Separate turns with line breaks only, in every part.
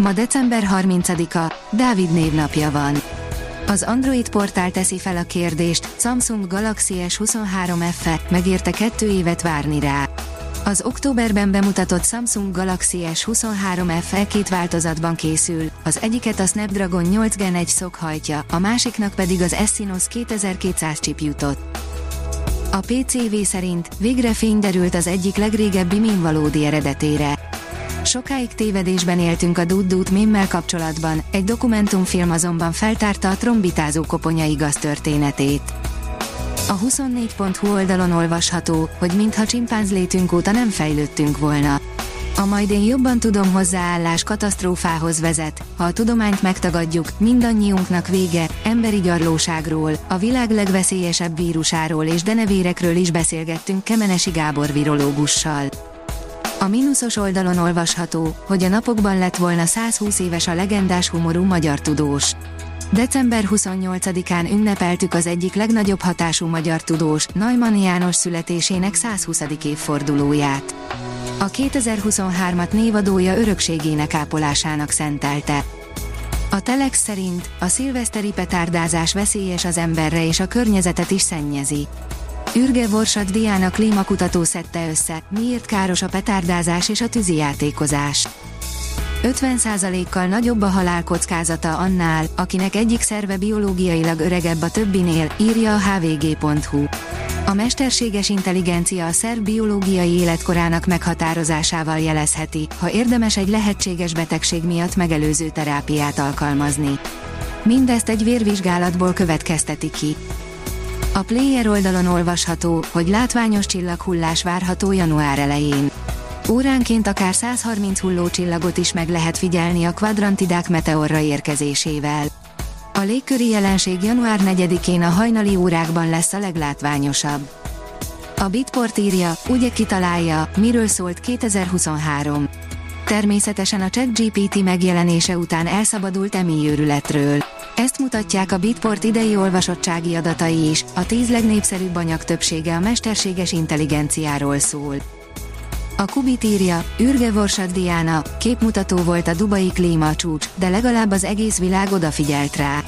Ma december 30-a, Dávid névnapja van. Az Android portál teszi fel a kérdést, Samsung Galaxy S23 FE megérte kettő évet várni rá. Az októberben bemutatott Samsung Galaxy S23 FE két változatban készül, az egyiket a Snapdragon 8 Gen 1 szok hajtja, a másiknak pedig az Exynos 2200 chip jutott. A PCV szerint végre fény derült az egyik legrégebbi mém valódi eredetére. Sokáig tévedésben éltünk a Duddút mémmel kapcsolatban, egy dokumentumfilm azonban feltárta a trombitázó koponya igaz történetét. A 24.hu oldalon olvasható, hogy mintha csimpánz létünk óta nem fejlődtünk volna. A majd én jobban tudom hozzáállás katasztrófához vezet, ha a tudományt megtagadjuk, mindannyiunknak vége, emberi gyarlóságról, a világ legveszélyesebb vírusáról és denevérekről is beszélgettünk Kemenesi Gábor virológussal. A mínuszos oldalon olvasható, hogy a napokban lett volna 120 éves a legendás humorú magyar tudós. December 28-án ünnepeltük az egyik legnagyobb hatású magyar tudós, Neumann János születésének 120. évfordulóját. A 2023-at névadója örökségének ápolásának szentelte. A Telex szerint a szilveszteri petárdázás veszélyes az emberre és a környezetet is szennyezi. Ürge Vorsat Diana klímakutató szedte össze, miért káros a petárdázás és a tűzijátékozás. 50%-kal nagyobb a halálkockázata annál, akinek egyik szerve biológiailag öregebb a többinél, írja a hvg.hu. A mesterséges intelligencia a szerv biológiai életkorának meghatározásával jelezheti, ha érdemes egy lehetséges betegség miatt megelőző terápiát alkalmazni. Mindezt egy vérvizsgálatból következteti ki. A player oldalon olvasható, hogy látványos csillaghullás várható január elején. Óránként akár 130 hullócsillagot is meg lehet figyelni a kvadrantidák meteorra érkezésével. A légköri jelenség január 4-én a hajnali órákban lesz a leglátványosabb. A Bitport írja, ugye kitalálja, miről szólt 2023. Természetesen a ChatGPT megjelenése után elszabadult emi őrületről. Ezt mutatják a Bitport idei olvasottsági adatai is, a tíz legnépszerűbb anyag többsége a mesterséges intelligenciáról szól. A Kubit írja, Ürge Vorsad Diana, képmutató volt a dubai klímacsúcs, de legalább az egész világ odafigyelt rá.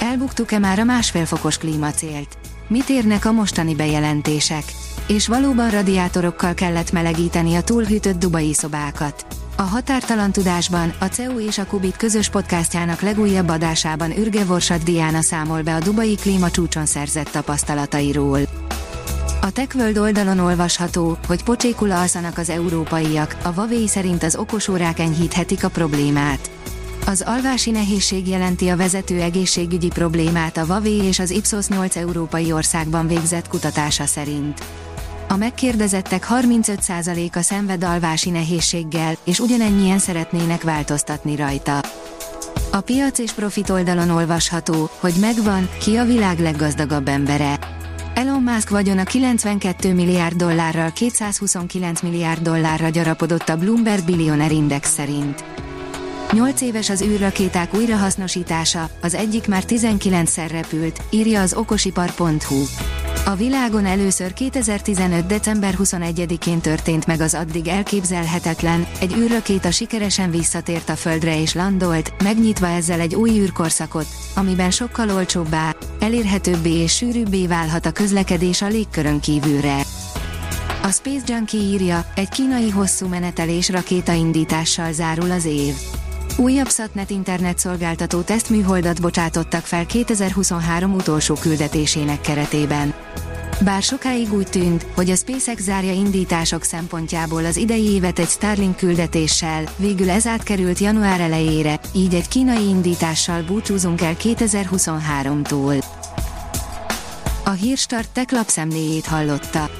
Elbuktuk-e már a másfél fokos klímacélt? Mit érnek a mostani bejelentések? És valóban radiátorokkal kellett melegíteni a túlhűtött dubai szobákat. A Határtalan Tudásban, a CEU és a Kubit közös podcastjának legújabb adásában Ürge Vorsat Diana számol be a dubai klímacsúcson szerzett tapasztalatairól. A TechWorld oldalon olvasható, hogy pocsékul alszanak az európaiak, a Huawei szerint az okosórák enyhíthetik a problémát. Az alvási nehézség jelenti a vezető egészségügyi problémát a Huawei és az Ipsos 8 európai országban végzett kutatása szerint. A megkérdezettek 35%-a szenved alvási nehézséggel, és ugyanennyien szeretnének változtatni rajta. A piac és profit oldalon olvasható, hogy megvan, ki a világ leggazdagabb embere. Elon Musk vagyona 92 milliárd dollárral 229 milliárd dollárra gyarapodott a Bloomberg Billionaire Index szerint. 8 éves az űrrakéták újrahasznosítása, az egyik már 19-szer repült, írja az okosipar.hu. A világon először 2015. december 21-én történt meg az addig elképzelhetetlen, egy űrrakéta sikeresen visszatért a Földre és landolt, megnyitva ezzel egy új űrkorszakot, amiben sokkal olcsóbbá, elérhetőbbé és sűrűbbé válhat a közlekedés a légkörön kívülre. A Space Junkie írja, egy kínai hosszú menetelés rakétaindítással zárul az év. Újabb Satnet internet szolgáltató tesztműholdat bocsátottak fel 2023 utolsó küldetésének keretében. Bár sokáig úgy tűnt, hogy a SpaceX zárja indítások szempontjából az idei évet egy Starlink küldetéssel, végül ez átkerült január elejére, így egy kínai indítással búcsúzunk el 2023-tól. A Hírstart tech lapszemléjét hallotta.